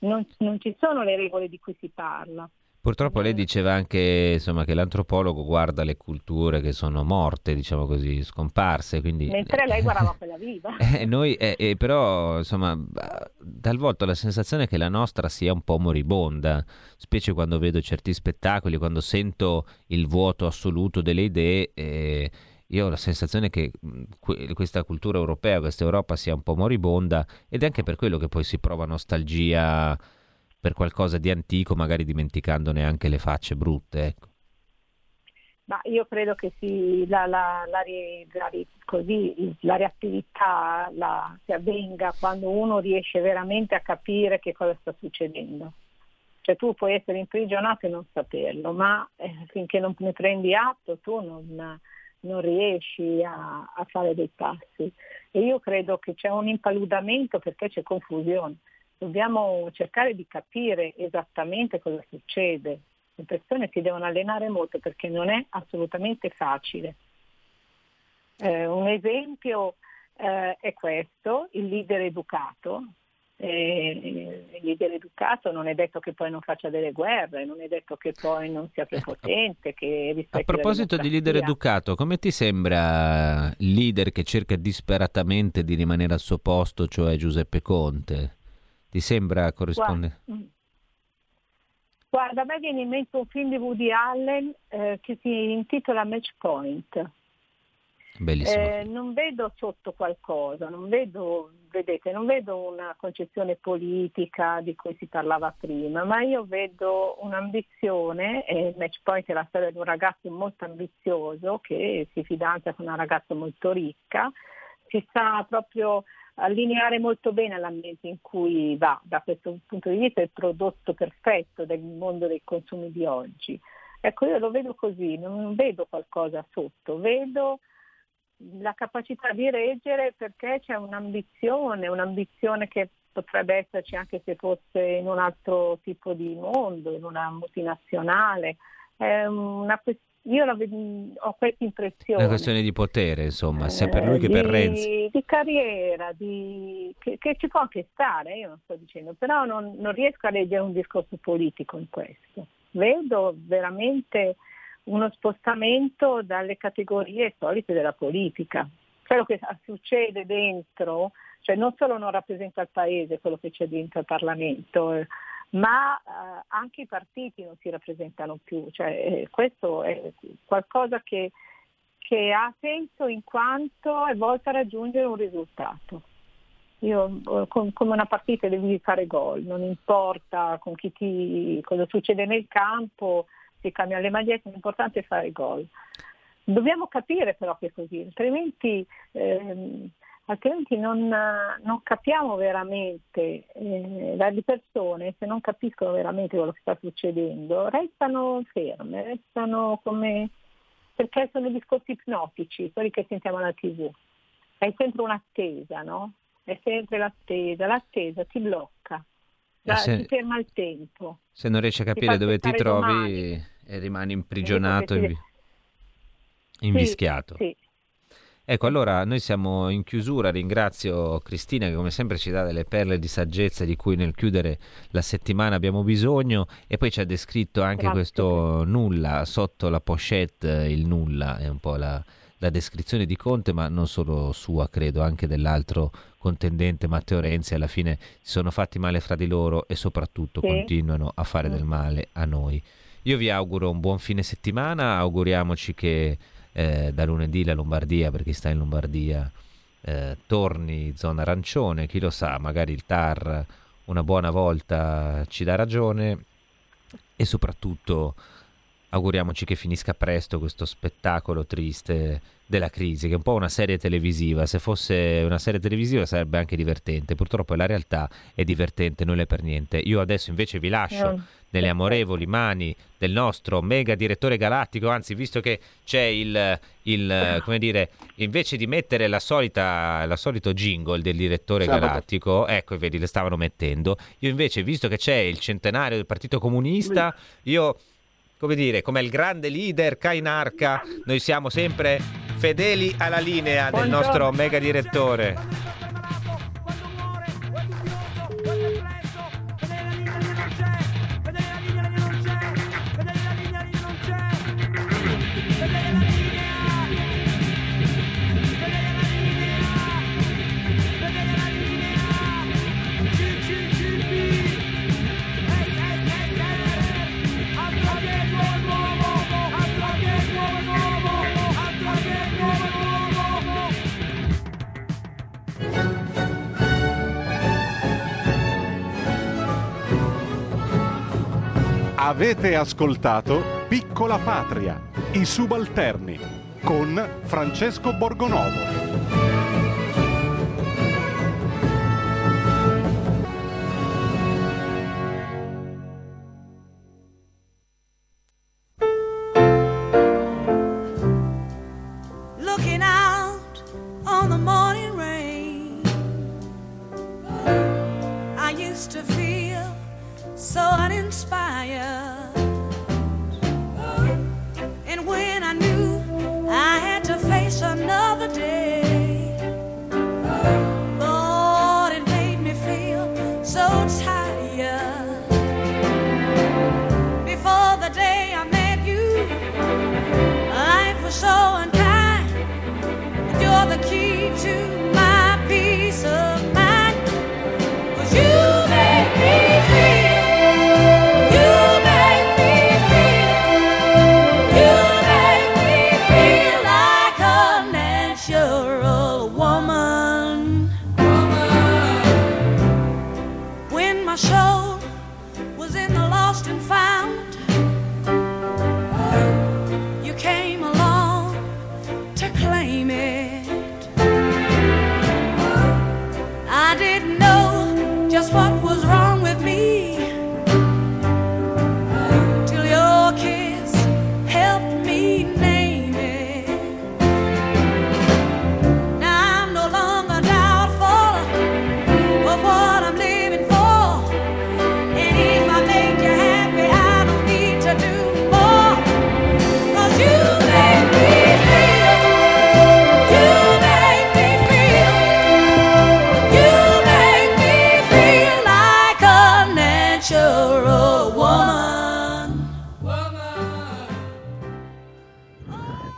[SPEAKER 8] non, non ci sono le regole di cui si parla.
[SPEAKER 2] Purtroppo lei diceva anche insomma, che l'antropologo guarda le culture che sono morte, diciamo così, scomparse. Quindi...
[SPEAKER 8] Mentre lei guardava quella viva.
[SPEAKER 2] Eh, noi, eh, eh, però, insomma, talvolta ho la sensazione che la nostra sia un po' moribonda, specie quando vedo certi spettacoli, quando sento il vuoto assoluto delle idee. Eh, io ho la sensazione che questa cultura europea, questa Europa sia un po' moribonda ed è anche per quello che poi si prova nostalgia per qualcosa di antico, magari dimenticandone anche le facce brutte. Ecco.
[SPEAKER 8] Ma io credo che si, la, la, la, così, la reattività si avvenga quando uno riesce veramente a capire che cosa sta succedendo. Cioè tu puoi essere imprigionato e non saperlo, ma eh, finché non ne prendi atto tu non, non riesci a, a, fare dei passi. E io credo che c'è un impaludamento perché c'è confusione. Dobbiamo cercare di capire esattamente cosa succede. Le persone si devono allenare molto perché non è assolutamente facile. Eh, un esempio eh, è questo, il leader educato, eh, il leader educato non è detto che poi non faccia delle guerre, non è detto che poi non sia ecco. prepotente,
[SPEAKER 2] rispetti A proposito di leader educato, come ti sembra il leader che cerca disperatamente di rimanere al suo posto, cioè Giuseppe Conte? Ti sembra corrispondere?
[SPEAKER 8] Guarda, mm. Guarda, a me viene in mente un film di Woody Allen eh, che si intitola Match Point eh, non vedo sotto qualcosa, non vedo, vedete, non vedo una concezione politica di cui si parlava prima, ma io vedo un'ambizione, e Match Point è la storia di un ragazzo molto ambizioso che si fidanza con una ragazza molto ricca, si sa proprio allineare molto bene all'ambiente in cui va, da questo punto di vista è il prodotto perfetto del mondo dei consumi di oggi. Ecco, io lo vedo così, non vedo qualcosa sotto, vedo la capacità di reggere perché c'è un'ambizione, un'ambizione che potrebbe esserci anche se fosse in un altro tipo di mondo, in una multinazionale. Una, io la, ho questa impressione.
[SPEAKER 2] Una questione di potere, insomma, sia per lui che di, per Renzi.
[SPEAKER 8] Di carriera, di, che, che, ci può anche stare, io non sto dicendo, però non, non riesco a leggere un discorso politico in questo. Vedo veramente uno spostamento dalle categorie solite della politica. Quello che succede dentro, cioè non solo non rappresenta il Paese quello che c'è dentro il Parlamento, eh, ma eh, anche i partiti non si rappresentano più. Cioè, eh, questo è qualcosa che, che ha senso in quanto è volta a raggiungere un risultato. Io, eh, come una partita devi fare gol, non importa con chi ti, cosa succede nel campo, si cambiano le magliette, l'importante è fare gol. Dobbiamo capire però che è così, altrimenti, ehm, altrimenti non, non, capiamo veramente, eh, le persone se non capiscono veramente quello che sta succedendo, restano ferme, restano come, perché sono discorsi ipnotici, quelli che sentiamo alla tv. È sempre un'attesa, no? È sempre l'attesa, l'attesa ti blocca, la, se, ti ferma il tempo.
[SPEAKER 2] Se non riesci a capire dove ti trovi... Domani e rimane imprigionato, invi- invischiato. Sì, sì. Ecco, allora noi siamo in chiusura, ringrazio Cristina che come sempre ci dà delle perle di saggezza di cui nel chiudere la settimana abbiamo bisogno e poi ci ha descritto anche Grazie. questo nulla, sotto la pochette il nulla, è un po' la, la descrizione di Conte, ma non solo sua, credo, anche dell'altro contendente Matteo Renzi, alla fine si sono fatti male fra di loro e soprattutto sì. continuano a fare del male a noi. Io vi auguro un buon fine settimana, auguriamoci che eh, da lunedì la Lombardia, per chi sta in Lombardia, eh, torni zona arancione, chi lo sa, magari il TAR una buona volta ci dà ragione e soprattutto auguriamoci che finisca presto questo spettacolo triste della crisi, che è un po' una serie televisiva. Se fosse una serie televisiva sarebbe anche divertente. Purtroppo la realtà è divertente, non è per niente. Io adesso invece vi lascio no. nelle amorevoli mani del nostro mega direttore galattico. Anzi, visto che c'è il, il come dire, invece di mettere la solita, la solito jingle del direttore Sabato. galattico, ecco, vedi, le stavano mettendo. Io invece, visto che c'è il centenario del Partito Comunista, io come dire, come il grande leader Kainarca, noi siamo sempre fedeli alla linea del nostro mega direttore.
[SPEAKER 1] Avete ascoltato Piccola Patria, i subalterni, con Francesco Borgonovo.
[SPEAKER 9] used to feel so uninspired. Yeah.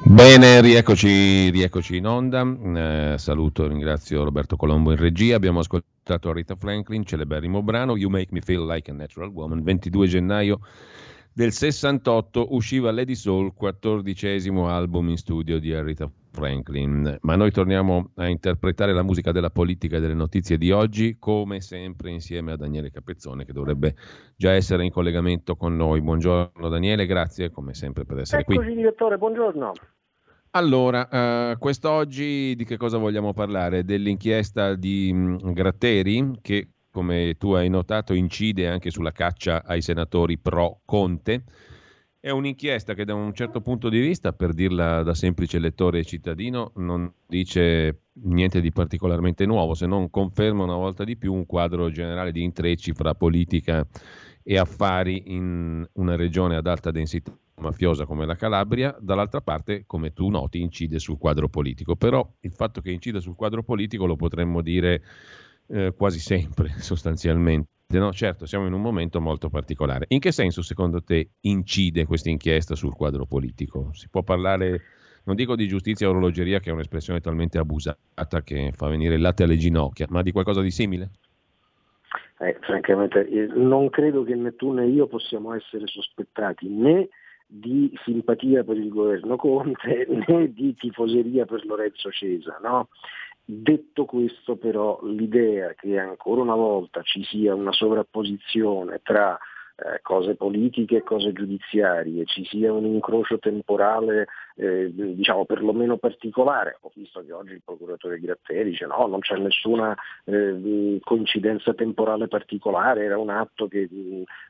[SPEAKER 10] Bene, rieccoci, rieccoci in onda. Eh, saluto e ringrazio Roberto Colombo in regia. Abbiamo ascoltato Rita Franklin, celeberrimo brano You Make Me Feel Like a Natural Woman, 22 gennaio del 68 usciva Lady Soul, quattordicesimo album in studio di Rita Franklin. Ma noi torniamo a interpretare la musica della politica e delle notizie di oggi, come sempre insieme a Daniele Capezzone, che dovrebbe già essere in collegamento con noi. Buongiorno Daniele, grazie come sempre per essere qui.
[SPEAKER 11] Eccoci direttore, buongiorno.
[SPEAKER 10] Allora, eh, quest'oggi di che cosa vogliamo parlare? Dell'inchiesta di mh, Gratteri che, come tu hai notato, incide anche sulla caccia ai senatori pro Conte. È un'inchiesta che da un certo punto di vista, per dirla da semplice lettore e cittadino, non dice niente di particolarmente nuovo, se non conferma una volta di più un quadro generale di intrecci fra politica e affari in una regione ad alta densità mafiosa come la Calabria, dall'altra parte, come tu noti, incide sul quadro politico. Però il fatto che incida sul quadro politico lo potremmo dire eh, quasi sempre, sostanzialmente. No? Certo, siamo in un momento molto particolare. In che senso, secondo te, incide questa inchiesta sul quadro politico? Si può parlare, non dico di giustizia o orologeria, che è un'espressione talmente abusata che fa venire il latte alle ginocchia, ma di qualcosa di simile?
[SPEAKER 11] Eh, francamente, eh, non credo che né tu né io possiamo essere sospettati né di simpatia per il governo Conte né di tifoseria per Lorenzo Cesa. No? Detto questo però l'idea che ancora una volta ci sia una sovrapposizione tra eh, cose politiche e cose giudiziarie, ci sia un incrocio temporale eh, diciamo perlomeno particolare. Ho visto che oggi il procuratore Gratteri dice no, non c'è nessuna eh, coincidenza temporale particolare, era un atto che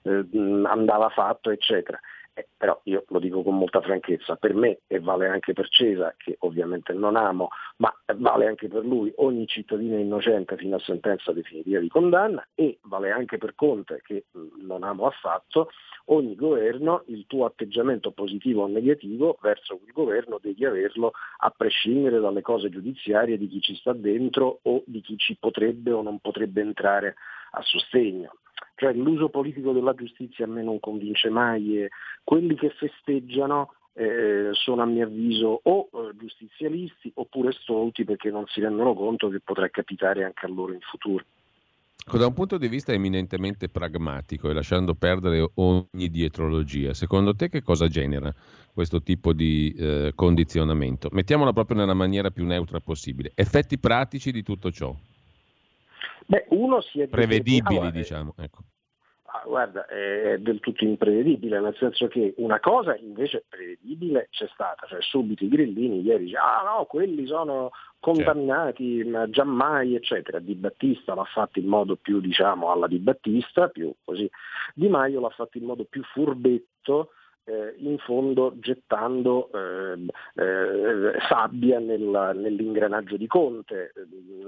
[SPEAKER 11] eh, andava fatto, eccetera. Eh, però io lo dico con molta franchezza, per me e vale anche per Cesa, che ovviamente non amo, ma vale anche per lui, ogni cittadino innocente fino a sentenza definitiva di condanna e vale anche per Conte, che non amo affatto, ogni governo il tuo atteggiamento positivo o negativo verso quel governo devi averlo a prescindere dalle cose giudiziarie di chi ci sta dentro o di chi ci potrebbe o non potrebbe entrare a sostegno. Cioè l'uso politico della giustizia a me non convince mai e quelli che festeggiano eh, sono a mio avviso o eh, giustizialisti oppure stolti perché non si rendono conto che potrà capitare anche a loro in futuro.
[SPEAKER 10] Da un punto di vista eminentemente pragmatico e lasciando perdere ogni dietrologia, secondo te che cosa genera questo tipo di eh, condizionamento? Mettiamola proprio nella maniera più neutra possibile. Effetti pratici di tutto ciò?
[SPEAKER 11] Beh, uno si è
[SPEAKER 10] prevedibili,
[SPEAKER 11] allora,
[SPEAKER 10] diciamo. Ecco.
[SPEAKER 11] Ah, guarda, è del tutto imprevedibile, nel senso che una cosa invece prevedibile c'è stata, cioè subito i grillini ieri dice ah no, quelli sono contaminati, certo. giammai, eccetera. Di Battista l'ha fatto in modo più, diciamo, alla Di Battista, più così. Di Maio l'ha fatto in modo più furbetto, eh, in fondo gettando eh, eh, sabbia nella- nell'ingranaggio di Conte.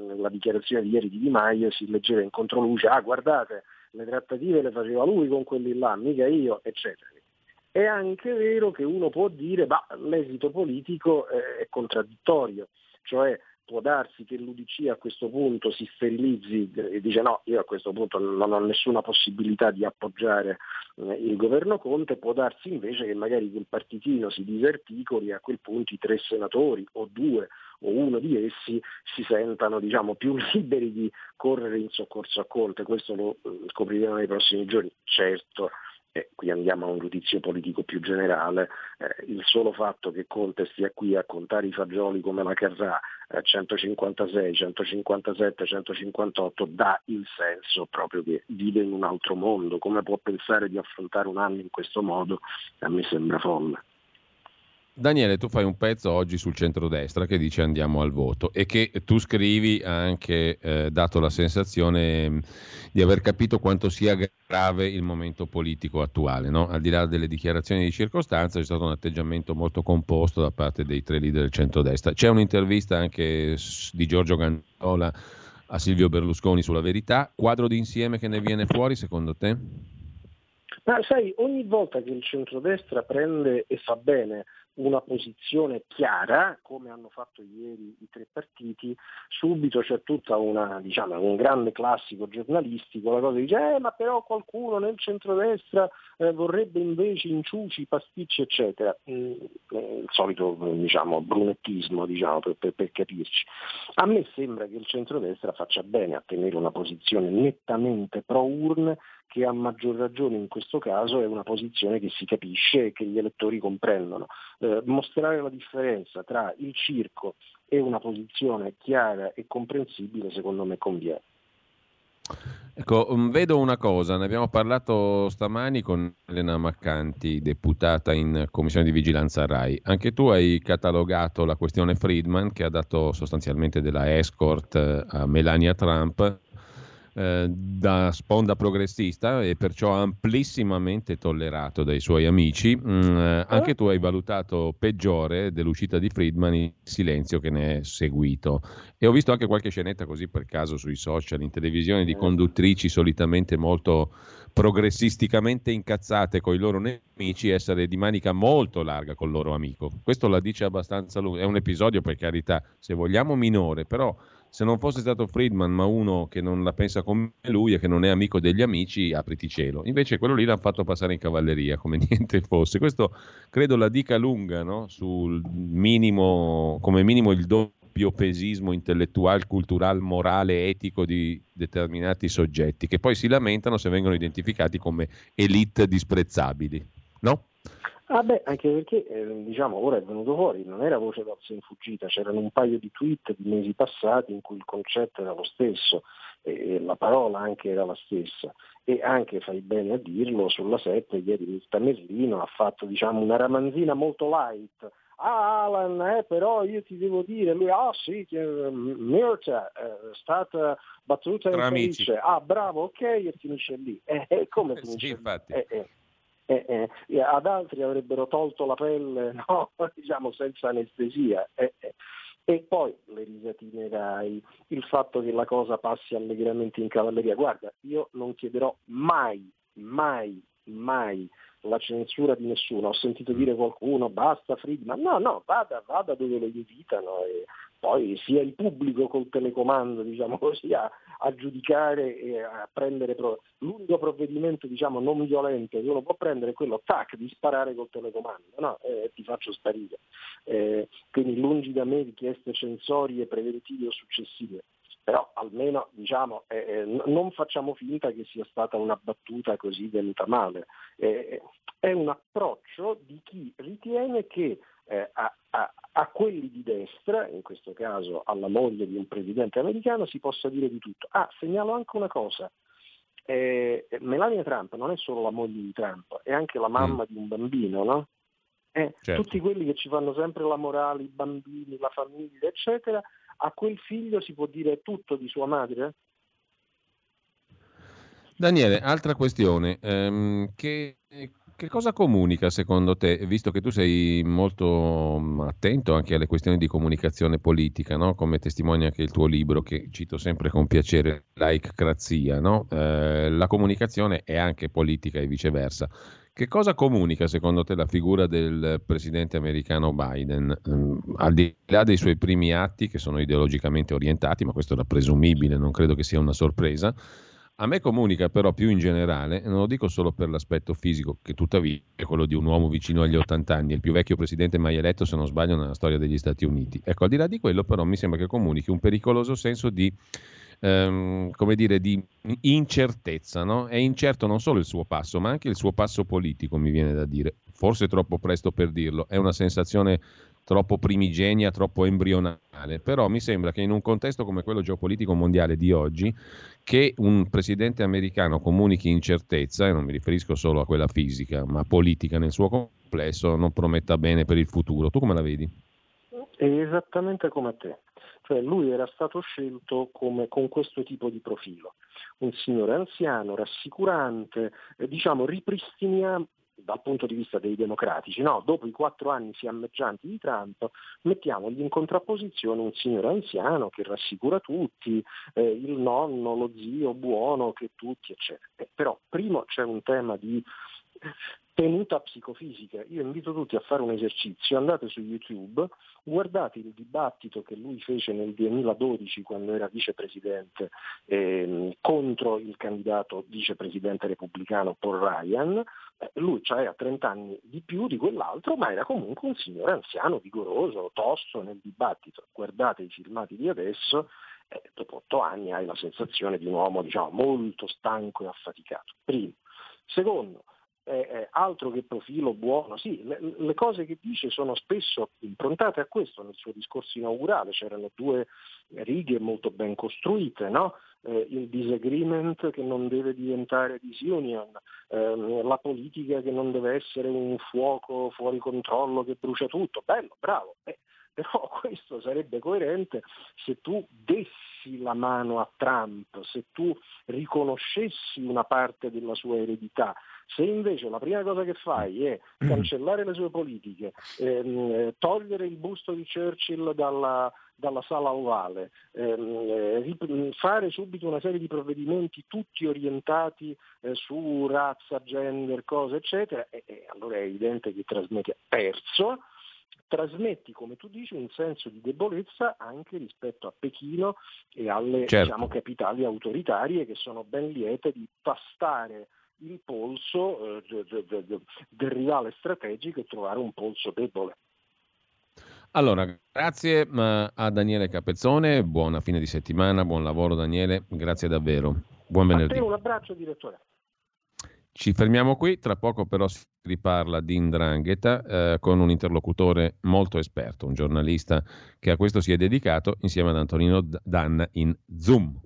[SPEAKER 11] Nella dichiarazione di ieri di Di Maio si leggeva in controluce, ah guardate, le trattative le faceva lui con quelli là, mica io, eccetera. È anche vero che uno può dire, ma l'esito politico eh, è contraddittorio, cioè può darsi che l'UDC a questo punto si sterilizzi e dice no, io a questo punto non ho nessuna possibilità di appoggiare eh, il governo Conte, può darsi invece che magari quel partitino si disarticoli e a quel punto i tre senatori o due o uno di essi si sentano diciamo, più liberi di correre in soccorso a Conte, questo lo eh, scopriremo nei prossimi giorni. Certo, e qui andiamo a un giudizio politico più generale, eh, il solo fatto che Conte stia qui a contare i fagioli come la Carrà, eh, 156, 157, 158, dà il senso proprio che vive in un altro mondo, come può pensare di affrontare un anno in questo modo, a me sembra folle.
[SPEAKER 10] Daniele, tu fai un pezzo oggi sul centrodestra che dice andiamo al voto e che tu scrivi ha anche eh, dato la sensazione mh, di aver capito quanto sia grave il momento politico attuale. no? Al di là delle dichiarazioni di circostanza c'è stato un atteggiamento molto composto da parte dei tre leader del centrodestra. C'è un'intervista anche di Giorgio Gandola a Silvio Berlusconi sulla verità. Quadro d'insieme che ne viene fuori secondo te?
[SPEAKER 11] Ma sai, ogni volta che il centrodestra prende e fa bene una posizione chiara, come hanno fatto ieri i tre partiti, subito c'è tutta una, diciamo, un grande classico giornalistico, la cosa dice, eh, ma però qualcuno nel centrodestra eh, vorrebbe invece inciuci, pasticci, eccetera. Mm, eh, il solito diciamo, brunettismo, diciamo, per, per- per capirci. A me sembra che il centrodestra faccia bene a tenere una posizione nettamente pro-urne che a maggior ragione in questo caso è una posizione che si capisce e che gli elettori comprendono. Eh, mostrare la differenza tra il circo e una posizione chiara e comprensibile secondo me conviene.
[SPEAKER 10] Ecco, mm, vedo una cosa, ne abbiamo parlato stamani con Elena Maccanti, deputata in Commissione di Vigilanza RAI. Anche tu hai catalogato la questione Friedman che ha dato sostanzialmente della escort eh, a Melania Trump eh, da sponda progressista e perciò amplissimamente tollerato dai suoi amici. Mm, eh, anche tu hai valutato peggiore dell'uscita di Friedman il silenzio che ne è seguito. E ho visto anche qualche scenetta così per caso sui social, in televisione, di conduttrici solitamente molto progressisticamente incazzate con i loro nemici essere di manica molto larga col loro amico. Questo la dice abbastanza lunga. È un episodio, per carità, se vogliamo minore, però se non fosse stato Friedman, ma uno che non la pensa come lui e che non è amico degli amici, apriti cielo. Invece quello lì l'hanno fatto passare in cavalleria, come niente fosse. Questo credo la dica lunga no? sul minimo, come minimo il doppio pesismo intellettuale, culturale, morale, etico di determinati soggetti, che poi si lamentano se vengono identificati come elite disprezzabili. No?
[SPEAKER 11] Ah beh, anche perché eh, diciamo ora è venuto fuori, non era voce d'ozzo in fuggita, c'erano un paio di tweet di mesi passati in cui il concetto era lo stesso e e la parola anche era la stessa e anche, fai bene a dirlo, sulla 7 ieri Mirta Merlino ha fatto diciamo, una ramanzina molto light. Ah Alan, eh, però io ti devo dire, lui, ah sì, che, eh, Mirta eh, è stata battuta in felice, ah bravo, ok, e finisce lì. Eh, eh, come
[SPEAKER 10] Sì,
[SPEAKER 11] finisce lì?
[SPEAKER 10] infatti.
[SPEAKER 11] Eh, eh. Eh, ad altri avrebbero tolto la pelle no? diciamo senza anestesia eh, eh. e poi le risatine Rai il fatto che la cosa passi allegramente in cavalleria guarda io non chiederò mai mai mai la censura di nessuno ho sentito dire qualcuno basta Friedman no no vada, vada dove lo invitano e poi sia il pubblico col telecomando diciamo così a, a giudicare e a prendere pro- l'unico provvedimento diciamo non violento che uno può prendere è quello tac di sparare col telecomando no? Eh, ti faccio sparire Eh, quindi lungi da me richieste censorie preventive o successive però almeno diciamo, eh, eh, non facciamo finta che sia stata una battuta così venuta male. Eh, è un approccio di chi ritiene che eh, a, a- a quelli di destra, in questo caso alla moglie di un presidente americano, si possa dire di tutto. Ah, segnalo anche una cosa. Eh, Melania Trump non è solo la moglie di Trump, è anche la mamma di un bambino, no? Eh,
[SPEAKER 10] Certo.
[SPEAKER 11] Tutti quelli che ci fanno sempre la morale, i bambini, la famiglia, eccetera, a quel figlio si può dire tutto di sua madre?
[SPEAKER 10] Daniele, altra questione. ehm, che che cosa comunica secondo te, visto che tu sei molto mm, attento anche alle questioni di comunicazione politica, no? come testimonia anche il tuo libro, che cito sempre con piacere, Laikcrazia, no? eh, la comunicazione è anche politica e viceversa. Che cosa comunica secondo te la figura del presidente americano Biden? Um, al di là dei suoi primi atti, che sono ideologicamente orientati, ma questo era presumibile, non credo che sia una sorpresa, a me comunica però più in generale, non lo dico solo per l'aspetto fisico, che tuttavia è quello di un uomo vicino agli 80 anni, il più vecchio presidente mai eletto, se non sbaglio, nella storia degli Stati Uniti. Ecco, al di là di quello però mi sembra che comunichi un pericoloso senso di ehm, come dire, di incertezza. No? È incerto non solo il suo passo, ma anche il suo passo politico, mi viene da dire. Forse troppo presto per dirlo, è una sensazione troppo primigenia, troppo embrionale, però mi sembra che in un contesto come quello geopolitico mondiale di oggi, che un presidente americano comunichi incertezza, e non mi riferisco solo a quella fisica, ma politica nel suo complesso, non prometta bene per il futuro. Tu come la vedi?
[SPEAKER 11] Esattamente come te. Cioè lui era stato scelto come, con questo tipo di profilo, un signore anziano, rassicurante, eh, diciamo ripristiniamo dal punto di vista dei democratici, no? dopo i quattro anni fiammeggianti di Trump, mettiamogli in contrapposizione un signore anziano che rassicura tutti, eh, il nonno, lo zio buono che tutti, eccetera. Eh, però primo c'è un tema di tenuta psicofisica. Io invito tutti a fare un esercizio, andate su YouTube, guardate il dibattito che lui fece nel 2012 quando era vicepresidente eh, contro il candidato vicepresidente repubblicano Paul Ryan. Eh, lui cioè, ha 30 anni di più di quell'altro, ma era comunque un signore anziano, vigoroso, tosto nel dibattito. Guardate i filmati di adesso eh, dopo otto anni hai la sensazione di un uomo diciamo, molto stanco e affaticato. Primo. Secondo, eh, altro che profilo buono, sì, le, le, cose che dice sono spesso improntate a questo, nel suo discorso inaugurale. C'erano due righe molto ben costruite, no? eh, il disagreement che non deve diventare disunion, eh, la politica che non deve essere un fuoco fuori controllo che brucia tutto, bello, bravo, eh, però questo sarebbe coerente se tu dessi la mano a Trump, se tu riconoscessi una parte della sua eredità, se invece la prima cosa che fai è mm. cancellare le sue politiche, ehm, eh, togliere il busto di Churchill dalla, dalla sala ovale, ehm, eh, fare subito una serie di provvedimenti tutti orientati eh, su razza, gender, cose eccetera, e, e allora è evidente che trasmette terzo trasmetti, come tu dici, un senso di debolezza anche rispetto a Pechino e alle certo. diciamo, capitali autoritarie che sono ben liete di tastare il polso eh, del rivale strategico e trovare un polso debole.
[SPEAKER 10] Allora, grazie a Daniele Capezzone, buona fine di settimana, buon lavoro Daniele, grazie davvero. Buon venerdì.
[SPEAKER 11] un abbraccio direttore.
[SPEAKER 10] Ci fermiamo qui, tra poco però si riparla di Indrangheta eh, con un interlocutore molto esperto, un giornalista che a questo si è dedicato insieme ad Antonino Danna in Zoom.